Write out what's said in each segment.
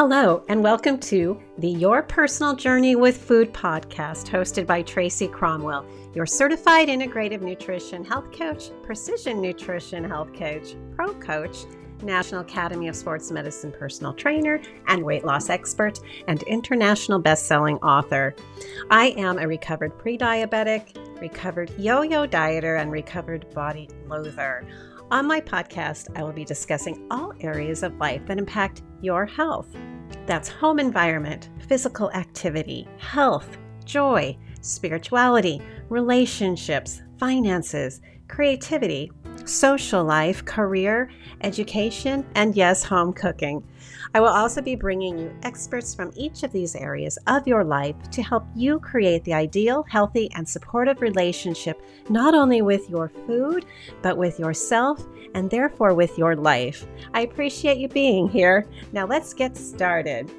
Hello, and welcome to the Your Personal Journey with Food podcast, hosted by Tracy Cromwell, your certified integrative nutrition health coach, precision nutrition health coach, pro coach, National Academy of Sports Medicine personal trainer and weight loss expert, and international best-selling author. I am a recovered pre-diabetic, recovered yo-yo dieter, and recovered body loather. On my podcast, I will be discussing all areas of life that impact your health. That's home environment, physical activity, health, joy, spirituality, relationships, finances, creativity, social life, career, education, and yes, home cooking. I will also be bringing you experts from each of these areas of your life to help you create the ideal, healthy, and supportive relationship not only with your food, but with yourself and therefore with your life. I appreciate you being here. Now let's get started.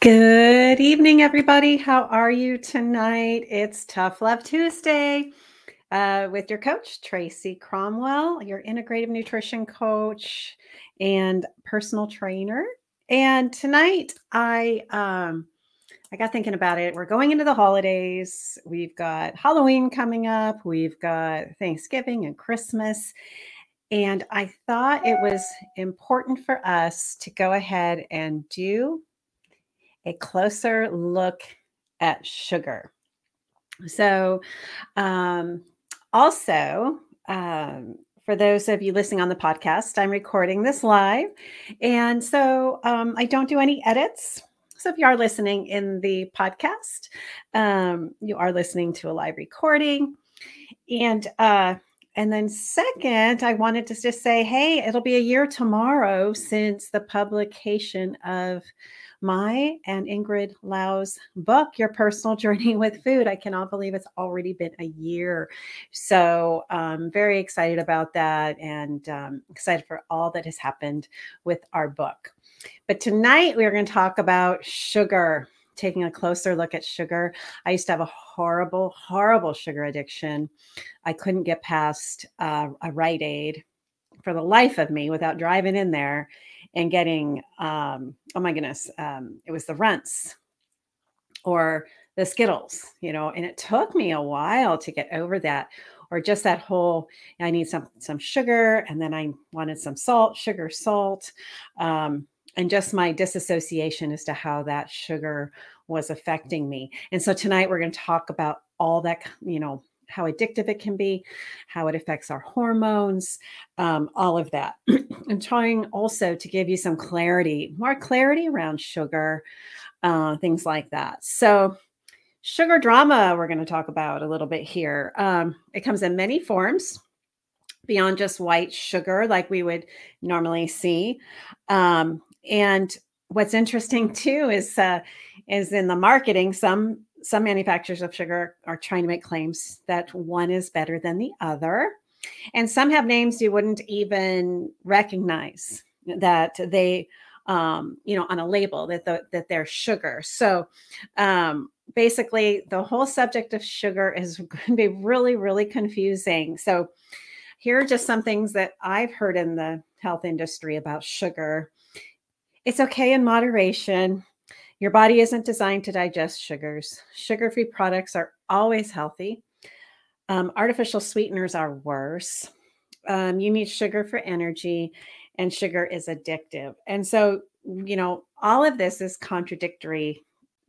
Good evening, everybody. How are you tonight? It's Tough Love Tuesday uh, with your coach, Tracy Cromwell, your integrative nutrition coach and personal trainer. And tonight, I um, I got thinking about it. We're going into the holidays. We've got Halloween coming up. We've got Thanksgiving and Christmas. And I thought it was important for us to go ahead and do a closer look at sugar. So, um, also, um, for those of you listening on the podcast, I'm recording this live. And so um, I don't do any edits. So if you are listening in the podcast, um, you are listening to a live recording. And uh, and then second, I wanted to just say, hey, it'll be a year tomorrow since the publication of my and Ingrid Lau's book, Your Personal Journey with Food. I cannot believe it's already been a year. So I'm um, very excited about that and um, excited for all that has happened with our book. But tonight we are going to talk about sugar taking a closer look at sugar. I used to have a horrible, horrible sugar addiction. I couldn't get past uh, a Rite Aid for the life of me without driving in there and getting um, oh my goodness um, it was the runts or the skittles you know and it took me a while to get over that or just that whole i need some some sugar and then i wanted some salt sugar salt um, and just my disassociation as to how that sugar was affecting me. And so tonight we're going to talk about all that you know how addictive it can be, how it affects our hormones, um, all of that. I'm trying also to give you some clarity, more clarity around sugar, uh, things like that. So, sugar drama, we're going to talk about a little bit here. Um, it comes in many forms beyond just white sugar, like we would normally see. Um, and what's interesting too is uh, is in the marketing, some some manufacturers of sugar are trying to make claims that one is better than the other. And some have names you wouldn't even recognize that they, um, you know, on a label that the, that they're sugar. So um, basically, the whole subject of sugar is going to be really, really confusing. So here are just some things that I've heard in the health industry about sugar. It's okay in moderation. Your body isn't designed to digest sugars. Sugar free products are always healthy. Um, artificial sweeteners are worse. Um, you need sugar for energy, and sugar is addictive. And so, you know, all of this is contradictory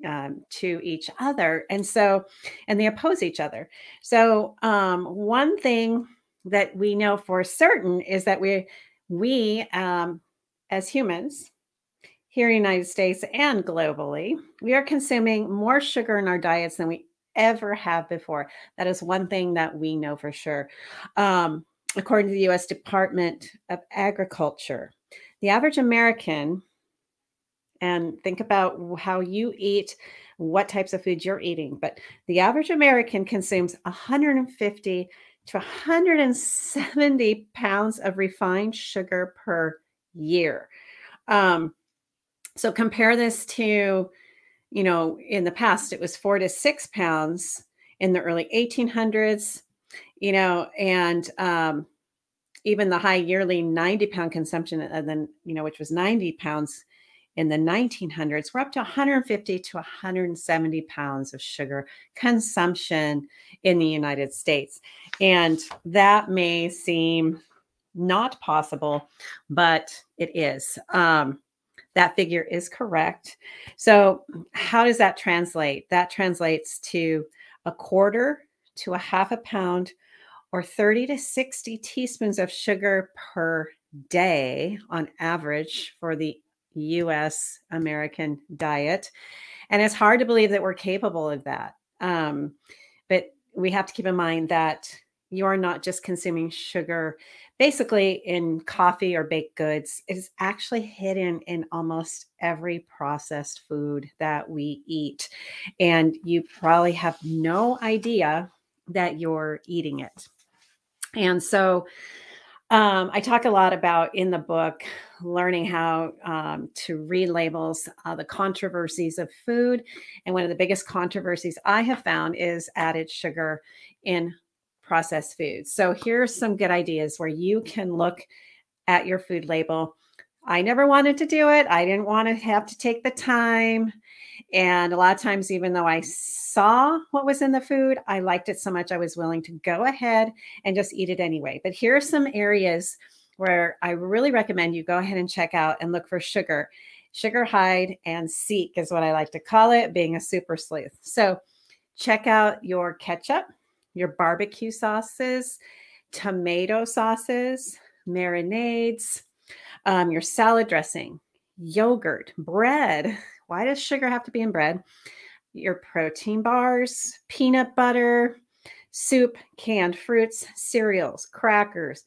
um, to each other. And so, and they oppose each other. So, um, one thing that we know for certain is that we, we um, as humans, here in the United States and globally, we are consuming more sugar in our diets than we ever have before. That is one thing that we know for sure. Um, according to the US Department of Agriculture, the average American, and think about how you eat, what types of food you're eating, but the average American consumes 150 to 170 pounds of refined sugar per year. Um, so compare this to, you know, in the past, it was four to six pounds in the early 1800s. you know, and um, even the high yearly 90 pound consumption, and then, you know, which was 90 pounds in the 1900s, we're up to 150 to 170 pounds of sugar consumption in the United States. And that may seem not possible, but it is. Um, that figure is correct. So, how does that translate? That translates to a quarter to a half a pound or 30 to 60 teaspoons of sugar per day on average for the US American diet. And it's hard to believe that we're capable of that. Um, but we have to keep in mind that you are not just consuming sugar basically in coffee or baked goods. It is actually hidden in almost every processed food that we eat. And you probably have no idea that you're eating it. And so um, I talk a lot about in the book learning how um, to read labels, uh, the controversies of food. And one of the biggest controversies I have found is added sugar in processed foods. So here's some good ideas where you can look at your food label. I never wanted to do it. I didn't want to have to take the time. And a lot of times, even though I saw what was in the food, I liked it so much I was willing to go ahead and just eat it anyway. But here are some areas where I really recommend you go ahead and check out and look for sugar. Sugar hide and seek is what I like to call it, being a super sleuth. So check out your ketchup, your barbecue sauces, tomato sauces, marinades, um, your salad dressing, yogurt, bread. Why does sugar have to be in bread? Your protein bars, peanut butter, soup, canned fruits, cereals, crackers,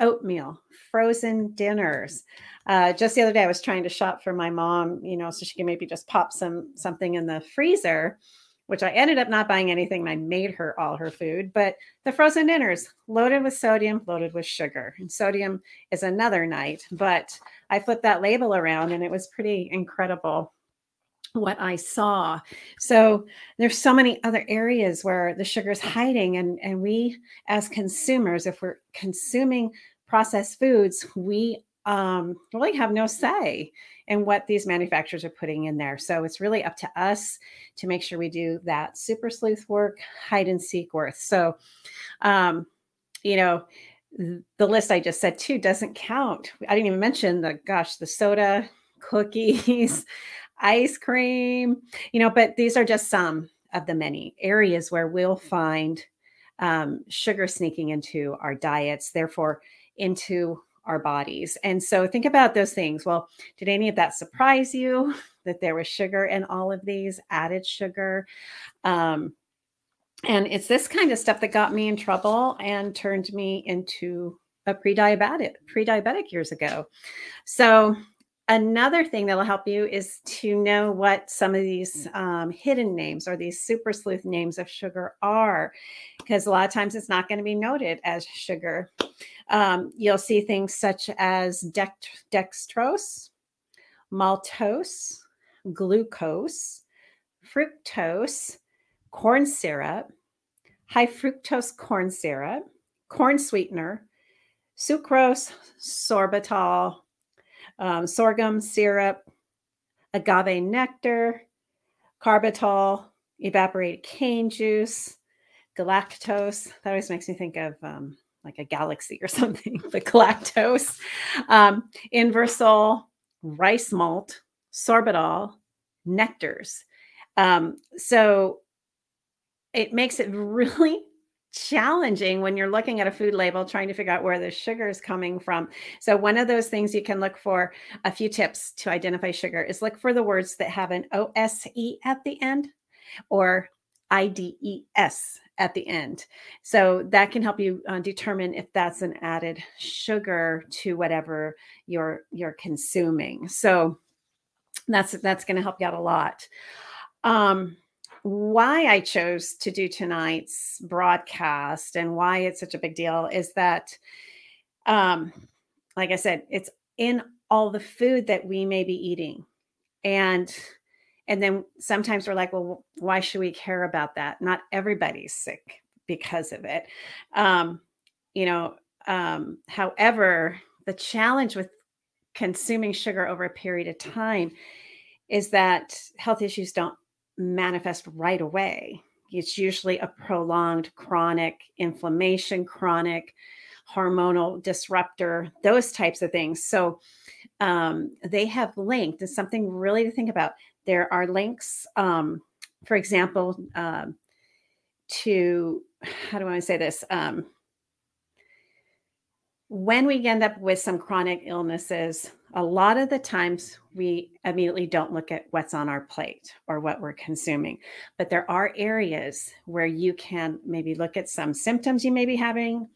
oatmeal, frozen dinners. Uh, just the other day, I was trying to shop for my mom, you know, so she can maybe just pop some something in the freezer which I ended up not buying anything and I made her all her food. But the frozen dinners loaded with sodium, loaded with sugar. And sodium is another night. But I flipped that label around and it was pretty incredible what I saw. So there's so many other areas where the sugar is hiding. And, and we as consumers, if we're consuming processed foods, we um, really have no say in what these manufacturers are putting in there. So it's really up to us to make sure we do that super sleuth work, hide and seek worth. So, um, you know, the list I just said too doesn't count. I didn't even mention the gosh, the soda, cookies, ice cream, you know, but these are just some of the many areas where we'll find um, sugar sneaking into our diets, therefore, into our bodies. And so think about those things. Well, did any of that surprise you that there was sugar in all of these, added sugar? Um, and it's this kind of stuff that got me in trouble and turned me into a pre-diabetic pre-diabetic years ago. So another thing that'll help you is to know what some of these um, hidden names or these super sleuth names of sugar are, because a lot of times it's not going to be noted as sugar. Um, you'll see things such as dext- dextrose, maltose, glucose, fructose, corn syrup, high fructose corn syrup, corn sweetener, sucrose, sorbitol, um, sorghum syrup, agave nectar, carbitol, evaporated cane juice, galactose. That always makes me think of um, like a galaxy or something, the galactose, um, inversol, rice malt, sorbitol, nectars. Um, so it makes it really challenging when you're looking at a food label trying to figure out where the sugar is coming from. So one of those things you can look for a few tips to identify sugar is look for the words that have an OSE at the end or IDES at the end. So that can help you uh, determine if that's an added sugar to whatever you're you're consuming. So that's that's going to help you out a lot. Um, why I chose to do tonight's broadcast and why it's such a big deal is that, um, like I said, it's in all the food that we may be eating, and and then sometimes we're like, well, why should we care about that? Not everybody's sick because of it. Um, you know, um, however, the challenge with consuming sugar over a period of time is that health issues don't manifest right away. It's usually a prolonged chronic inflammation, chronic hormonal disruptor, those types of things. So um, they have linked, It's something really to think about. There are links, um, for example, um, to how do I say this? Um, when we end up with some chronic illnesses, a lot of the times we immediately don't look at what's on our plate or what we're consuming. But there are areas where you can maybe look at some symptoms you may be having.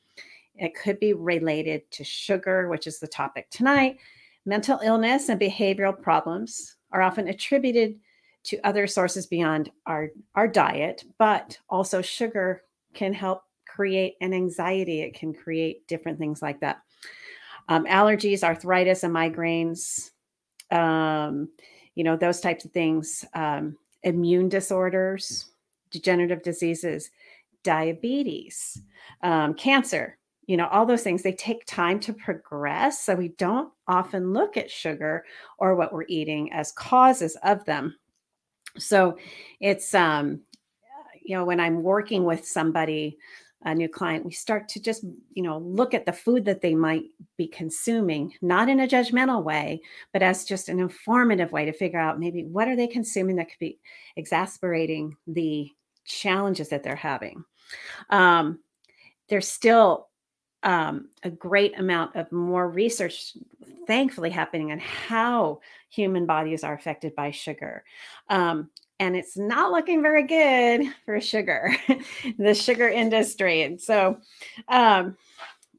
It could be related to sugar, which is the topic tonight. Mental illness and behavioral problems are often attributed to other sources beyond our, our diet, but also sugar can help create an anxiety. It can create different things like that. Um, allergies, arthritis, and migraines, um, you know, those types of things, um, immune disorders, degenerative diseases, diabetes, um, cancer, you know, all those things, they take time to progress. So we don't often look at sugar or what we're eating as causes of them. So it's, um, you know, when I'm working with somebody, a new client, we start to just, you know, look at the food that they might be consuming, not in a judgmental way, but as just an informative way to figure out maybe what are they consuming that could be exasperating the challenges that they're having. Um, there's still um, a great amount of more research, thankfully, happening on how human bodies are affected by sugar. Um, and it's not looking very good for sugar, the sugar industry. And so, um,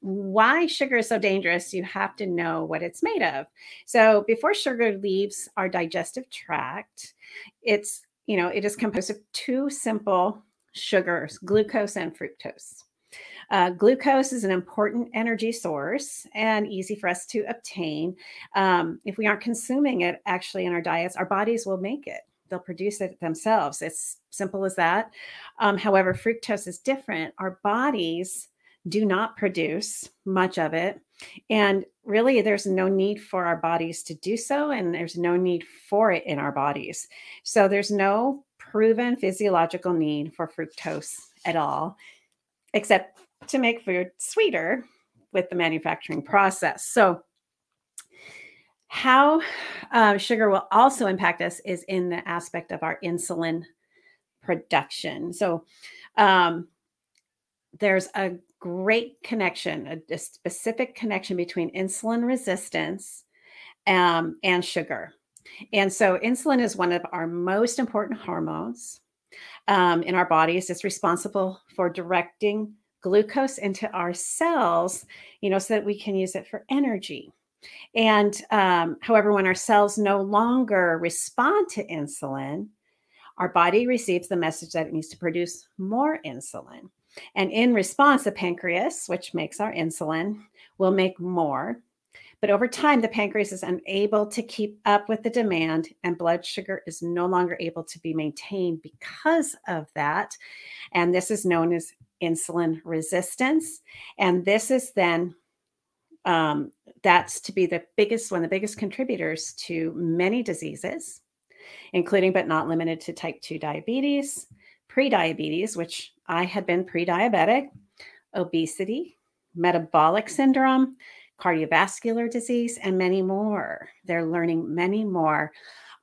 why sugar is so dangerous, you have to know what it's made of. So, before sugar leaves our digestive tract, it's you know, it is composed of two simple sugars, glucose and fructose. Uh, glucose is an important energy source and easy for us to obtain. Um, if we aren't consuming it actually in our diets, our bodies will make it they'll produce it themselves. It's simple as that. Um, however, fructose is different. Our bodies do not produce much of it. And really, there's no need for our bodies to do so, and there's no need for it in our bodies. So, there's no proven physiological need for fructose at all, except to make food sweeter with the manufacturing process. So, how uh, sugar will also impact us is in the aspect of our insulin production. So um, there's a great connection, a, a, specific connection between insulin resistance um, and sugar. And so insulin is one of our most important hormones um, in our bodies. It's responsible for directing glucose into our cells, you know, so that we can use it for energy. And um, however, when our cells no longer respond to insulin, our body receives the message that it needs to produce more insulin. And in response, the pancreas, which makes our insulin, will make more. But over time, the pancreas is unable to keep up with the demand, and blood sugar is no longer able to be maintained because of that. And this is known as insulin resistance. And this is then um, that's to be the biggest one of the biggest contributors to many diseases, including but not limited to type 2 diabetes, prediabetes, which I had been pre diabetic, obesity, metabolic syndrome, cardiovascular disease, and many more. They're learning many more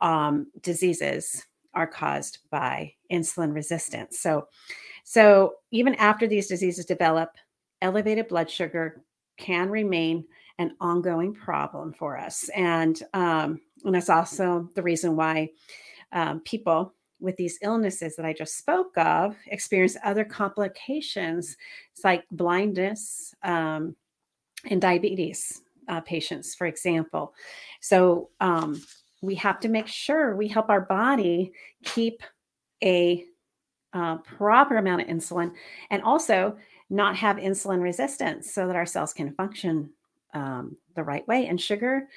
um, diseases are caused by insulin resistance. So, so even after these diseases develop, elevated blood sugar can remain an ongoing problem for us. And, um, and that's also the reason why um, people with these illnesses that I just spoke of experience other complications. It's like blindness um, and diabetes uh, patients, for example. So um, we have to make sure we help our body keep a uh, proper amount of insulin and also not have insulin resistance so that our cells can function um, the right way. And sugar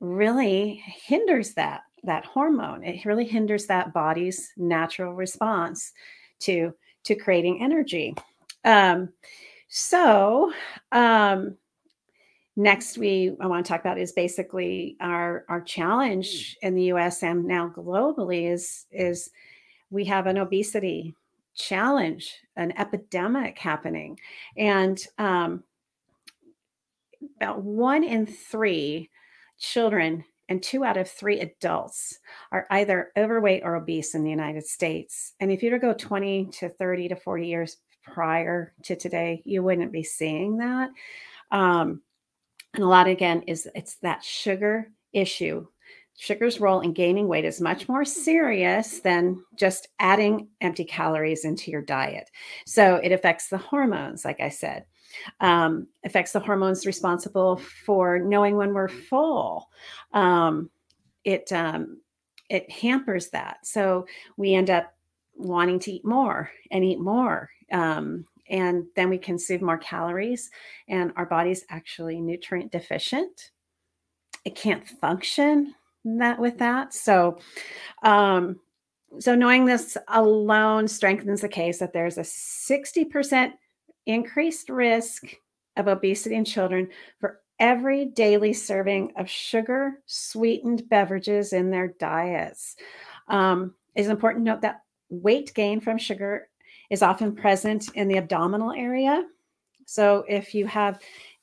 really hinders that that hormone. It really hinders that body's natural response to to creating energy. Um, so, um, next we I want to talk about is basically our our challenge in the US and now globally is is we have an obesity challenge, an epidemic happening. And um, about one in three children and two out of three adults are either overweight or obese in the United States. And if you were to go 20 to 30 to 40 years prior to today, you wouldn't be seeing that. Um, and a lot again is it's that sugar issue Sugar's role in gaining weight is much more serious than just adding empty calories into your diet. So it affects the hormones, like I said, um, affects the hormones responsible for knowing when we're full. Um, it um, it hampers that, so we end up wanting to eat more and eat more. Um, and then we consume more calories, and our body's actually nutrient deficient. It can't function that with that. So, um, so knowing this alone strengthens the case that there's a 60% increased risk of obesity in children for every daily serving of sugar sweetened beverages in their diets. Um, it's important to note that weight gain from sugar is often present in the abdominal area. So if you have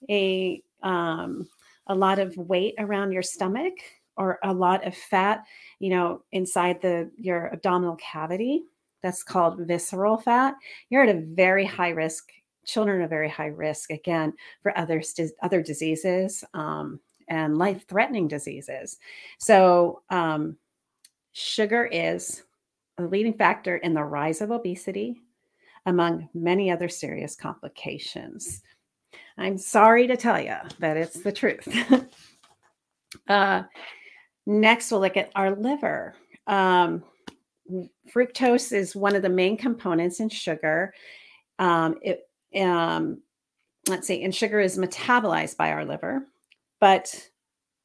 a um, a lot of weight around your stomach, or a lot of fat, you know, inside the your abdominal cavity. That's called visceral fat. You're at a very high risk. Children are very high risk again for other other diseases um, and life threatening diseases. So um, sugar is a leading factor in the rise of obesity, among many other serious complications. I'm sorry to tell you, but it's the truth. uh, Next, we'll look at our liver. Um, fructose is one of the main components in sugar. Um, it, um, let's see, and sugar is metabolized by our liver, but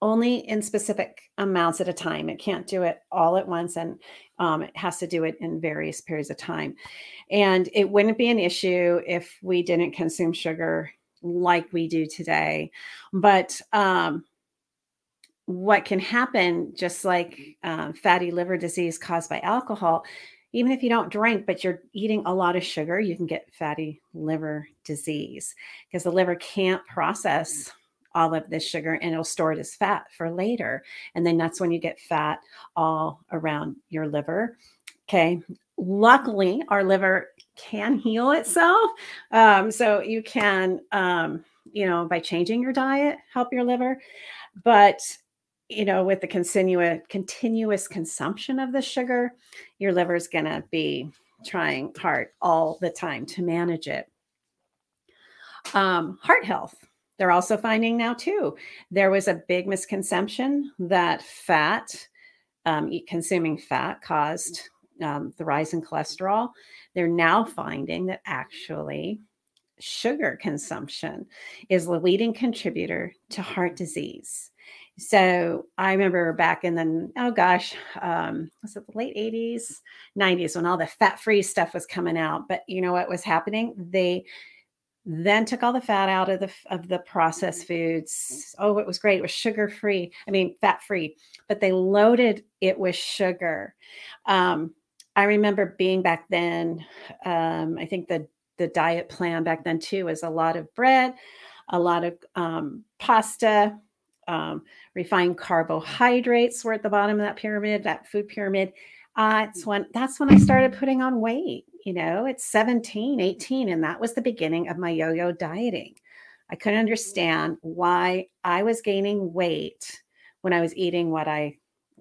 only in specific amounts at a time. It can't do it all at once, and um, it has to do it in various periods of time. And it wouldn't be an issue if we didn't consume sugar like we do today. But um, what can happen, just like um, fatty liver disease caused by alcohol, even if you don't drink, but you're eating a lot of sugar, you can get fatty liver disease because the liver can't process all of this sugar and it'll store it as fat for later. And then that's when you get fat all around your liver. Okay. Luckily, our liver can heal itself. Um, so you can, um, you know, by changing your diet, help your liver. But you know, with the continuous continuous consumption of the sugar, your liver is going to be trying hard all the time to manage it. Um, heart health. They're also finding now too. There was a big misconception that fat, um, consuming fat, caused um, the rise in cholesterol. They're now finding that actually sugar consumption is the leading contributor to heart disease. So I remember back in the oh gosh, um, was it the late 80s, 90s when all the fat-free stuff was coming out. But you know what was happening? They then took all the fat out of the of the processed foods. Oh, it was great. It was sugar free. I mean, fat free, but they loaded it with sugar. Um, I remember being back then. Um, I think the the diet plan back then too was a lot of bread, a lot of um, pasta, um, refined carbohydrates were at the bottom of that pyramid, that food pyramid. Uh, it's when that's when I started putting on weight. You know, it's 17, 18, and that was the beginning of my yo-yo dieting. I couldn't understand why I was gaining weight when I was eating what I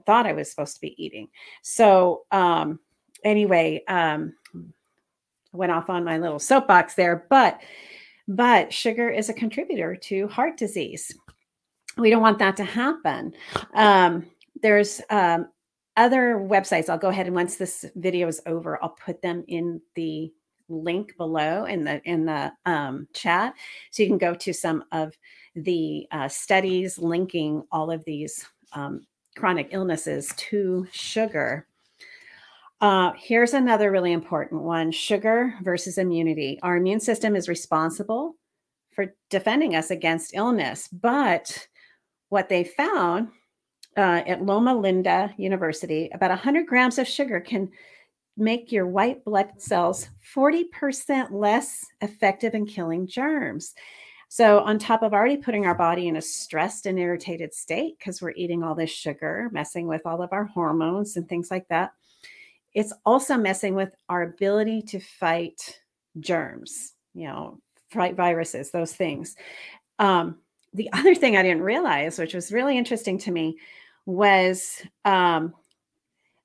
thought I was supposed to be eating. So, um, anyway, um, went off on my little soapbox there, but but sugar is a contributor to heart disease we don't want that to happen. Um, there's um, other websites. I'll go ahead and once this video is over, I'll put them in the link below in the in the um, chat, so you can go to some of the uh, studies linking all of these um, chronic illnesses to sugar. Uh, here's another really important one sugar versus immunity. Our immune system is responsible for defending us against illness, but what they found uh, at Loma Linda University, about 100 grams of sugar can make your white blood cells 40% less effective in killing germs. So, on top of already putting our body in a stressed and irritated state because we're eating all this sugar, messing with all of our hormones and things like that, it's also messing with our ability to fight germs, you know, fight viruses, those things. Um, the other thing I didn't realize, which was really interesting to me, was um,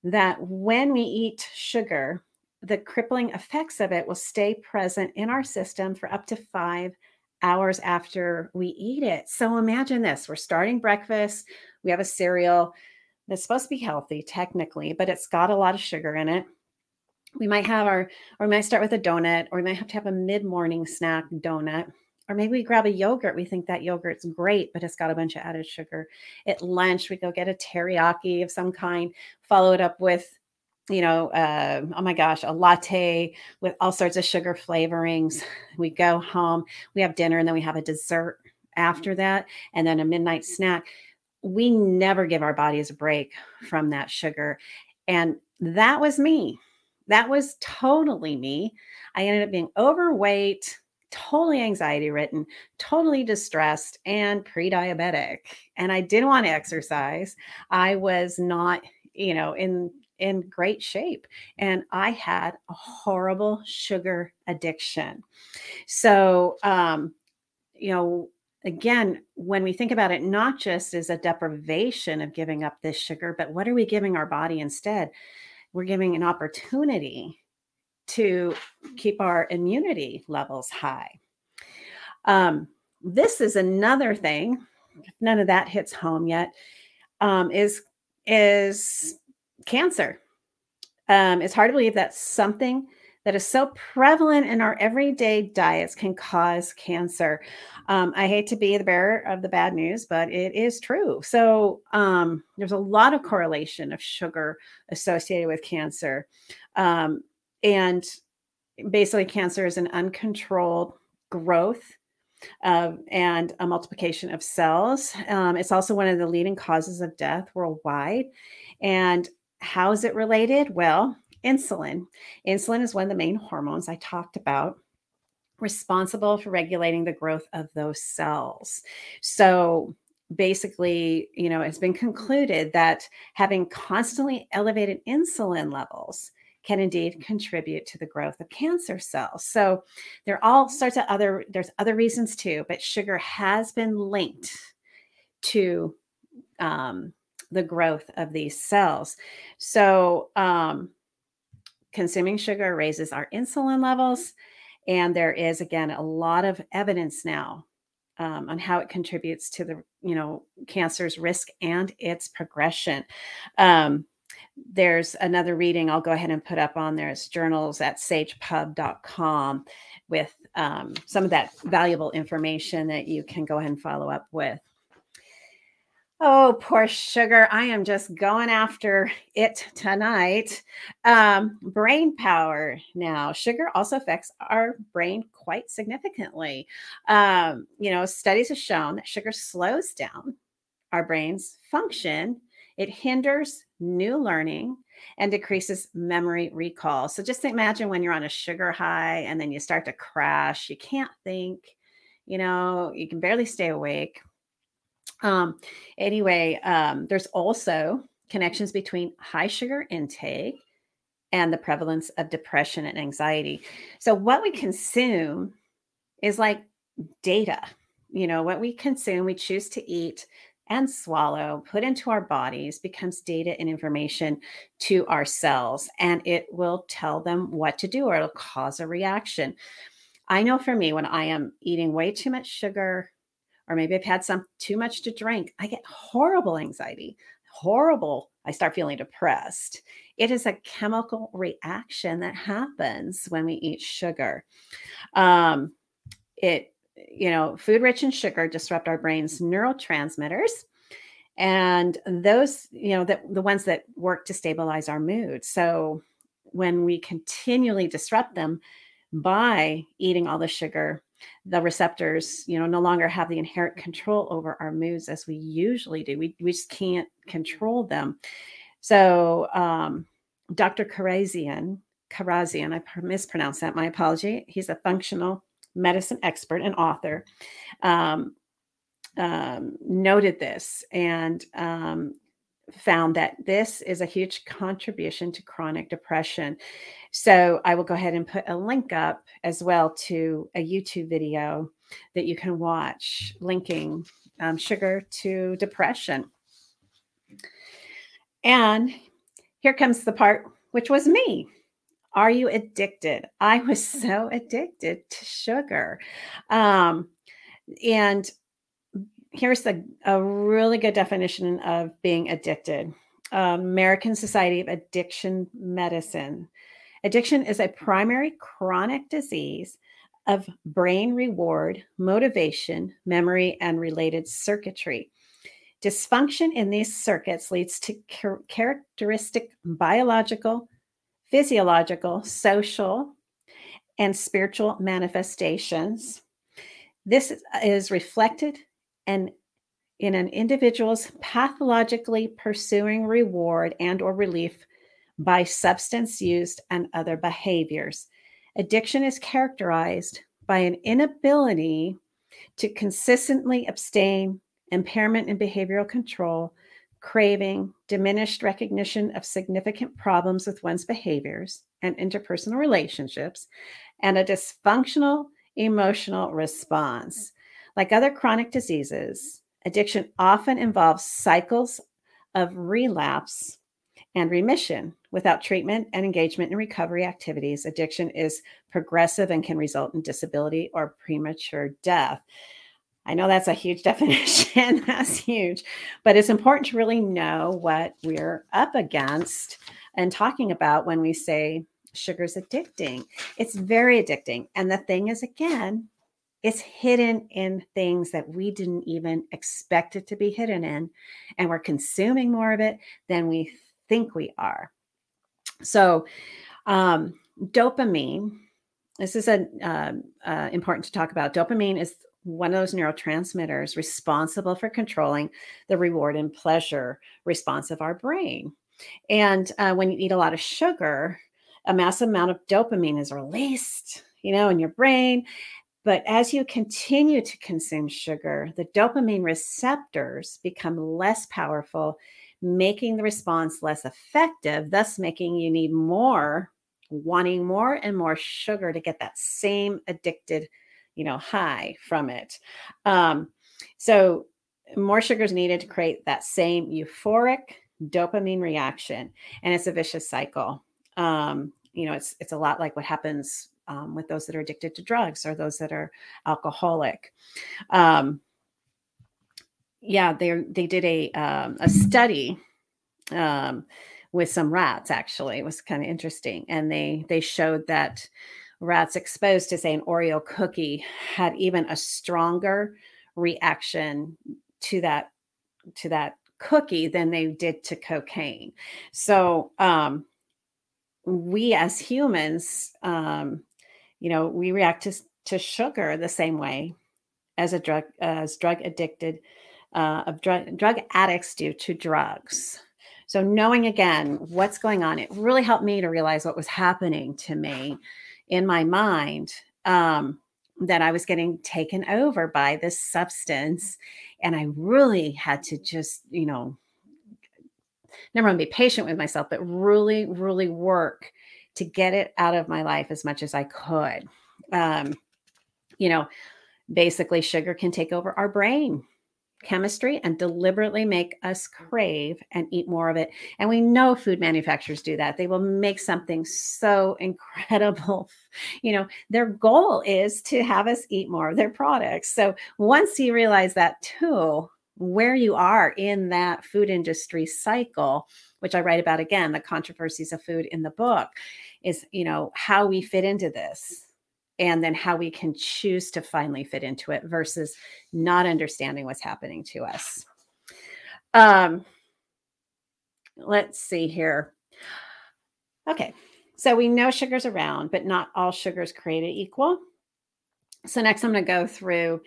that when we eat sugar, the crippling effects of it will stay present in our system for up to five hours after we eat it. So imagine this we're starting breakfast, we have a cereal that's supposed to be healthy technically, but it's got a lot of sugar in it. We might have our, or we might start with a donut, or we might have to have a mid morning snack donut. Or maybe we grab a yogurt. We think that yogurt's great, but it's got a bunch of added sugar. At lunch, we go get a teriyaki of some kind, follow it up with you know, uh, oh my gosh, a latte with all sorts of sugar flavorings. We go home, we have dinner, and then we have a dessert after that, and then a midnight snack. We never give our bodies a break from that sugar. And that was me. That was totally me. I ended up being overweight, totally anxiety ridden, totally distressed, and pre diabetic. And I didn't want to exercise. I was not, you know, in in great shape. And I had a horrible sugar addiction. So, um, you know, again, when we think about it, not just as a deprivation of giving up this sugar, but what are we giving our body instead? We're giving an opportunity to keep our immunity levels high. Um, this is another thing. None of that hits home yet. Um, is is cancer. Um, it's hard to believe that something that is so prevalent in our everyday diets can cause cancer. Um, I hate to be the bearer of the bad news, but it is true. So um, there's a lot of correlation of sugar associated with cancer. Um, and basically, cancer is an uncontrolled growth uh, and a multiplication of cells. Um, it's also one of the leading causes of death worldwide. And how is it related? Well, insulin. Insulin is one of the main hormones I talked about responsible for regulating the growth of those cells. So basically, you know, it's been concluded that having constantly elevated insulin levels can indeed contribute to the growth of cancer cells. So there are all sorts of other there's other reasons too, but sugar has been linked to um, the growth of these cells. So, um, consuming sugar raises our insulin levels. And there is, again, a lot of evidence now um, on how it contributes to the, you know, cancer's risk and its progression. Um, there's another reading I'll go ahead and put up on there. It's journals at sagepub.com with um, some of that valuable information that you can go ahead and follow up with. Oh, poor sugar. I am just going after it tonight. Um, brain power now. Sugar also affects our brain quite significantly. Um, you know, studies have shown that sugar slows down our brain's function, it hinders new learning and decreases memory recall. So just imagine when you're on a sugar high and then you start to crash, you can't think, you know, you can barely stay awake um, anyway, um, there's also connections between high sugar intake and the prevalence of depression and anxiety. So, what we consume is like data. You know, what we consume, we choose to eat and swallow, put into our bodies, becomes data and information to our cells, and it will tell them what to do or it'll cause a reaction. I know for me, when I am eating way too much sugar, or maybe I've had some too much to drink, I get horrible anxiety, horrible. I start feeling depressed. It is a chemical reaction that happens when we eat sugar. Um, it, you know, food rich in sugar disrupt our brain's neurotransmitters. And those, you know, that the ones that work to stabilize our mood. So when we continually disrupt them by eating all the sugar the receptors you know no longer have the inherent control over our moods as we usually do we, we just can't control them so um, dr Kharrazian Kharrazian i mispronounced that my apology he's a functional medicine expert and author um, um, noted this and um, found that this is a huge contribution to chronic depression. So I will go ahead and put a link up as well to a YouTube video that you can watch linking um, sugar to depression. And here comes the part which was me. Are you addicted? I was so addicted to sugar. Um, and here's the, a really good definition of being addicted American Society of Addiction Medicine. Addiction is a primary chronic disease of brain reward, motivation, memory, and related circuitry. Dysfunction in these circuits leads to char- characteristic biological, physiological, social, and spiritual manifestations. This is reflected in an individual's pathologically pursuing reward and or relief by substance use and other behaviors. Addiction is characterized by an inability to consistently abstain, impairment in behavioral control, craving, diminished recognition of significant problems with one's behaviors and interpersonal relationships, and a dysfunctional emotional response. Like other chronic diseases, addiction often involves cycles of relapse and remission. Without treatment and engagement in recovery activities, addiction is progressive and can result in disability or premature death. I know that's a huge definition. that's huge. But it's important to really know what we're up against and talking about when we say sugar's addicting. It's very addicting. And the thing is, again, it's hidden in things that we didn't even expect it to be hidden in. And we're consuming more of it than we think we are. So, um, dopamine, this is a, uh, uh, important to talk about. Dopamine is one of those neurotransmitters responsible for controlling the reward and pleasure response of our brain. And uh, when you eat a lot of sugar, a massive amount of dopamine is released, you know, in your brain. But as you continue to consume sugar, the dopamine receptors become less powerful, making the response less effective, thus making you need more, wanting more and more sugar to get that same addicted, you know, high from it. Um, so more sugar is needed to create that same euphoric dopamine reaction, and it's a vicious cycle. Um, you know, it's it's a lot like what happens um, with those that are addicted to drugs or those that are alcoholic. Um, yeah, they they did a um, a study um, with some rats. Actually, it was kind of interesting, and they they showed that rats exposed to say an Oreo cookie had even a stronger reaction to that to that cookie than they did to cocaine. So um, we as humans um, you know, we react to, to sugar the same way as a drug as drug addicted uh, of drug drug addicts do to drugs. So knowing again what's going on, it really helped me to realize what was happening to me in my mind. Um, that I was getting taken over by this substance, and I really had to just, you know, never to be patient with myself, but really, really work to get it out of my life as much as I could. Um, you know, basically, sugar can take over our brain chemistry and deliberately make us crave and eat more of it. And we know food manufacturers do that. They will make something so incredible. You know, their goal is to have us eat more of their products. So once you realize that too, where you are in that food industry cycle, which I write about again, the controversies of food in the book, is, you know, how we fit into this and then how we can choose to finally fit into it versus not understanding what's happening to us. Um, let's see here. Okay. So we know sugar's around, but not all sugars created equal. So next, I'm going to go through,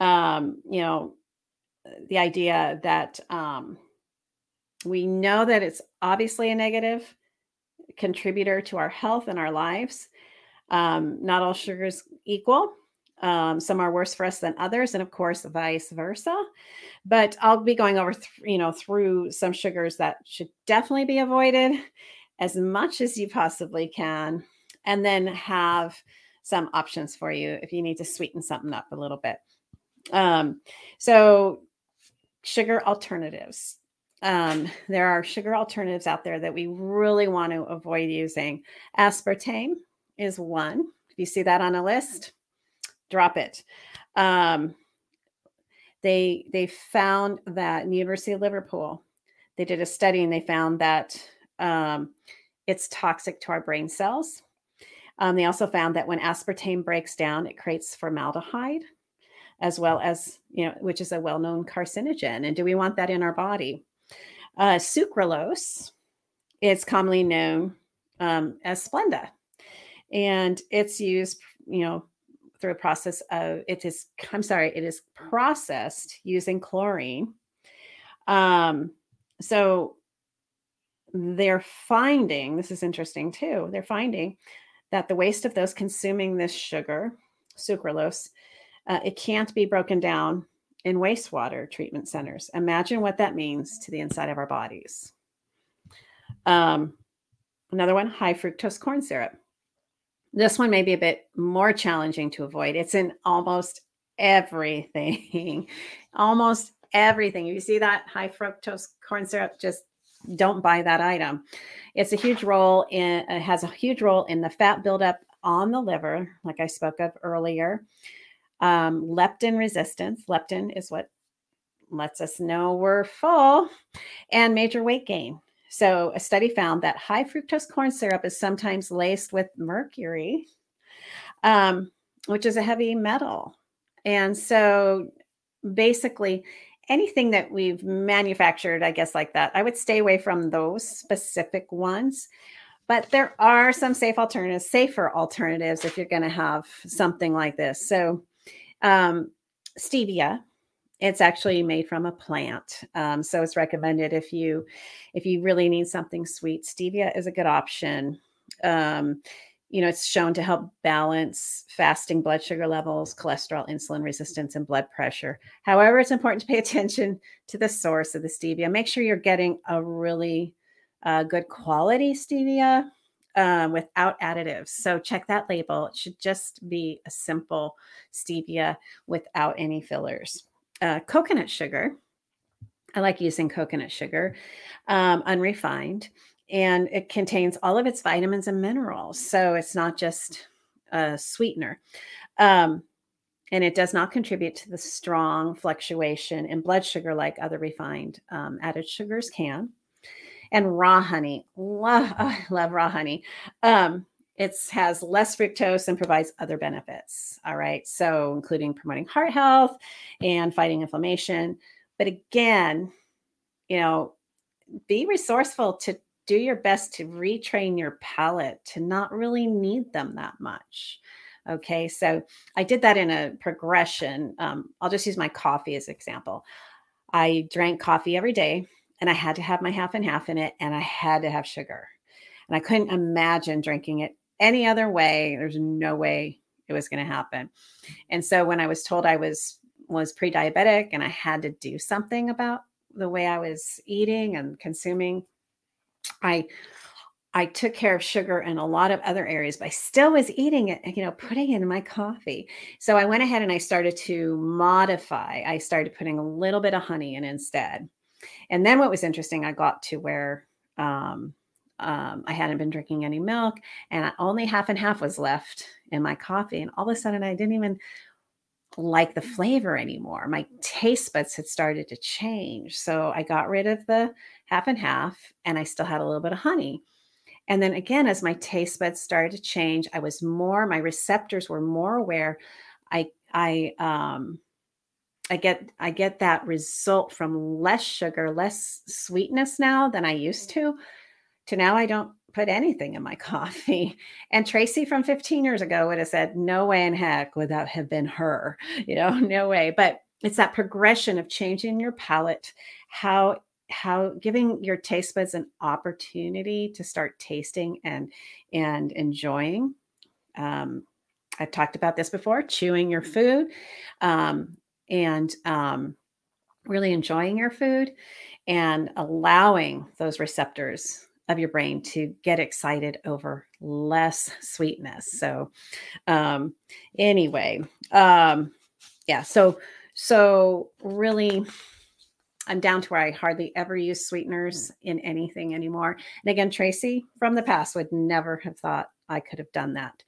um, you know, the idea that um, we know that it's obviously a negative contributor to our health and our lives. Um, not all sugars equal. Um, some are worse for us than others, and of course, vice versa. But I'll be going over, th- you know, through some sugars that should definitely be avoided as much as you possibly can, and then have some options for you if you need to sweeten something up a little bit. Um, so, sugar alternatives. Um, there are sugar alternatives out there that we really want to avoid using. Aspartame is one. If you see that on a list, drop it. Um, they they found that in the University of Liverpool, they did a study and they found that um, it's toxic to our brain cells. Um, they also found that when aspartame breaks down, it creates formaldehyde, as well as you know, which is a well-known carcinogen. And do we want that in our body? Uh, sucralose is commonly known um, as Splenda, and it's used, you know, through a process of it is. I'm sorry, it is processed using chlorine. Um, so they're finding this is interesting too. They're finding that the waste of those consuming this sugar, sucralose, uh, it can't be broken down in wastewater treatment centers. Imagine what that means to the inside of our bodies. Um, another one, high fructose corn syrup. This one may be a bit more challenging to avoid. It's in almost everything, almost everything. You see that high fructose corn syrup, just don't buy that item. It's a huge role in, it has a huge role in the fat buildup on the liver, like I spoke of earlier um, leptin resistance. Leptin is what lets us know we're full, and major weight gain. So, a study found that high fructose corn syrup is sometimes laced with mercury, um, which is a heavy metal. And so, basically, anything that we've manufactured, I guess, like that, I would stay away from those specific ones. But there are some safe alternatives, safer alternatives if you're going to have something like this. So, um, stevia, it's actually made from a plant, um, so it's recommended if you if you really need something sweet. Stevia is a good option. Um, you know, it's shown to help balance fasting blood sugar levels, cholesterol, insulin resistance, and blood pressure. However, it's important to pay attention to the source of the stevia. Make sure you're getting a really uh, good quality stevia um, without additives. So check that label. It should just be a simple stevia without any fillers. Uh, coconut sugar. I like using coconut sugar, um, unrefined, and it contains all of its vitamins and minerals. So it's not just a sweetener. Um, and it does not contribute to the strong fluctuation in blood sugar like other refined um, added sugars can and raw honey. Love, oh, I love raw honey. Um, it has less fructose and provides other benefits. All right. So, including promoting heart health and fighting inflammation. But again, you know, be resourceful to do your best to retrain your palate to not really need them that much. Okay. So, I did that in a progression. Um, I'll just use my coffee as an example. I drank coffee every day and I had to have my half and half in it, and I had to have sugar. And I couldn't imagine drinking it any other way. There's no way it was going to happen. And so when I was told I was was pre-diabetic and I had to do something about the way I was eating and consuming, I I took care of sugar in a lot of other areas, but I still was eating it, you know, putting it in my coffee. So I went ahead and I started to modify. I started putting a little bit of honey in instead. And then what was interesting, I got to where um, um, I hadn't been drinking any milk and only half and half was left in my coffee. And all of a sudden, I didn't even like the flavor anymore. My taste buds had started to change. So I got rid of the half and half and I still had a little bit of honey. And then again, as my taste buds started to change, I was more, my receptors were more aware. I, I, um, I get I get that result from less sugar, less sweetness now than I used to. To now I don't put anything in my coffee. And Tracy from 15 years ago would have said, No way in heck would that have been her. You know, no way. But it's that progression of changing your palate, how how giving your taste buds an opportunity to start tasting and and enjoying um, i've talked about this before chewing your food um, and um, really enjoying your food and allowing those receptors of your brain to get excited over less sweetness so um, anyway um, yeah so so really I'm down to where I hardly ever use sweeteners in anything anymore. And again, Tracy from the past would never have thought I could have done that.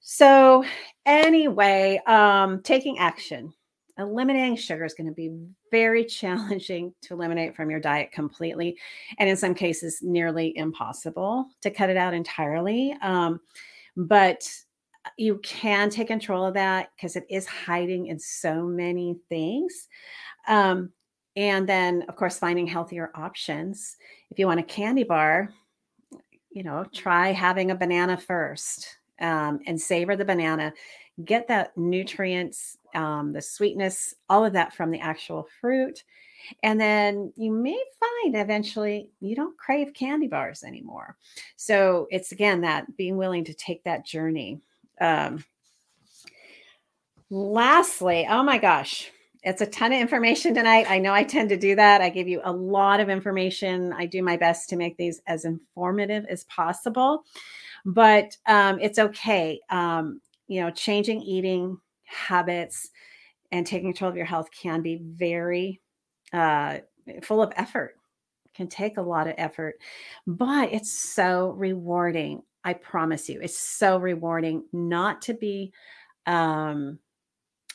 So, anyway, um, taking action. Eliminating sugar is going to be very challenging to eliminate from your diet completely, and in some cases, nearly impossible to cut it out entirely. Um, but you can take control of that because it is hiding in so many things. Um, and then, of course, finding healthier options. If you want a candy bar, you know, try having a banana first um, and savor the banana. Get that nutrients, um, the sweetness, all of that from the actual fruit. And then you may find eventually you don't crave candy bars anymore. So it's again that being willing to take that journey. Um, lastly, oh my gosh, it's a ton of information tonight. I know I tend to do that. I give you a lot of information. I do my best to make these as informative as possible, but um, it's okay. Um, you know, changing eating habits and taking control of your health can be very uh, full of effort, can take a lot of effort, but it's so rewarding. I promise you, it's so rewarding not to be um,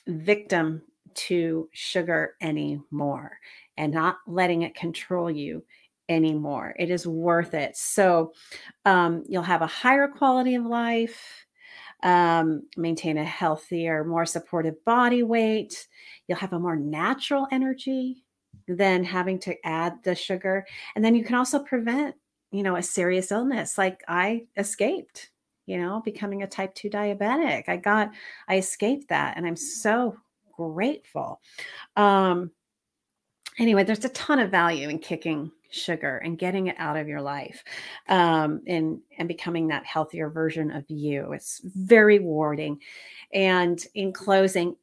victim to sugar anymore and not letting it control you anymore. It is worth it. So um, you'll have a higher quality of life, um, maintain a healthier, more supportive body weight. You'll have a more natural energy than having to add the sugar. And then you can also prevent, you know, a serious illness like I escaped you know, becoming a type 2 diabetic. I got, I escaped that. And I'm so grateful. Um, anyway, there's a ton of value in kicking sugar and getting it out of your life um, and and becoming that healthier version of you. It's very rewarding. And in closing,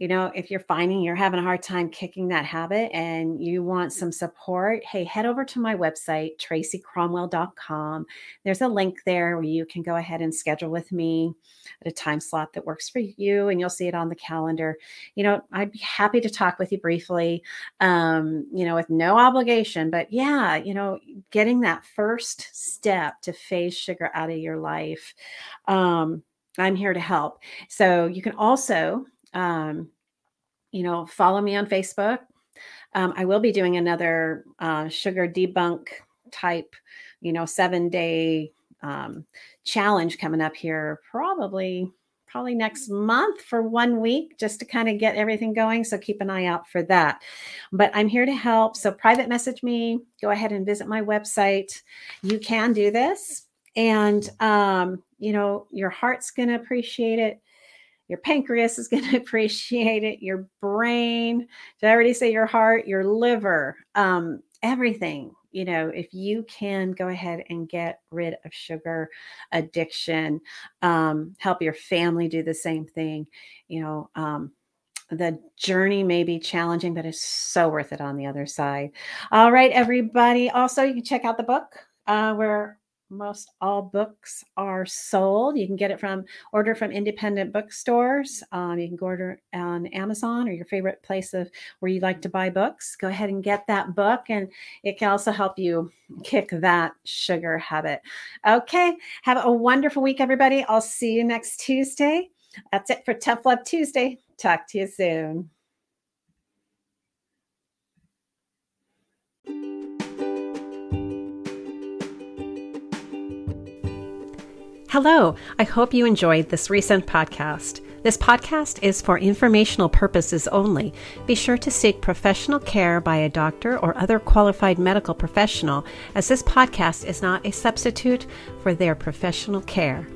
you know, if you're finding you're having a hard time kicking that habit and you want some support, hey, head over to my website, tracycromwell.com. There's a link there where you can go ahead and schedule with me at a time slot that works for you, and you'll see it on the calendar. You know, I'd be happy to talk with you briefly, um, you know, with no obligation. But yeah, you know, getting that first step to phase sugar out of your life. Um, I'm here to help. So you can also um, you know, follow me on Facebook. Um, I will be doing another uh, sugar debunk type, you know, seven day um, challenge coming up here, probably probably next month for one week just to kind of get everything going. So keep an eye out for that. But I'm here to help. So private message me, go ahead and visit my website. You can do this. And, um, you know, your heart's going to appreciate it. Your pancreas is going to appreciate it. Your brain, did I already say your heart, your liver, um, everything. You know, if you can go ahead and get rid of sugar addiction, um, help your family do the same thing, you know, um, the journey may be challenging, but it's so worth it on the other side. All right, everybody. Also, you can check out the book. Uh, where most all books are sold. You can get it from order from independent bookstores. Um, you can order on Amazon or your favorite place of where you like to buy books. Go ahead and get that book, and it can also help you kick that sugar habit. Okay, have a wonderful week, everybody. I'll see you next Tuesday. That's it for Tough Love Tuesday. Talk to you soon. Hello, I hope you enjoyed this recent podcast. This podcast is for informational purposes only. Be sure to seek professional care by a doctor or other qualified medical professional, as this podcast is not a substitute for their professional care.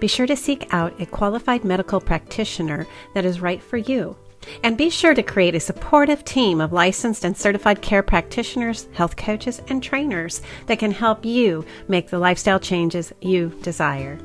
Be sure to seek out a qualified medical practitioner that is right for you. And be sure to create a supportive team of licensed and certified care practitioners, health coaches, and trainers that can help you make the lifestyle changes you desire.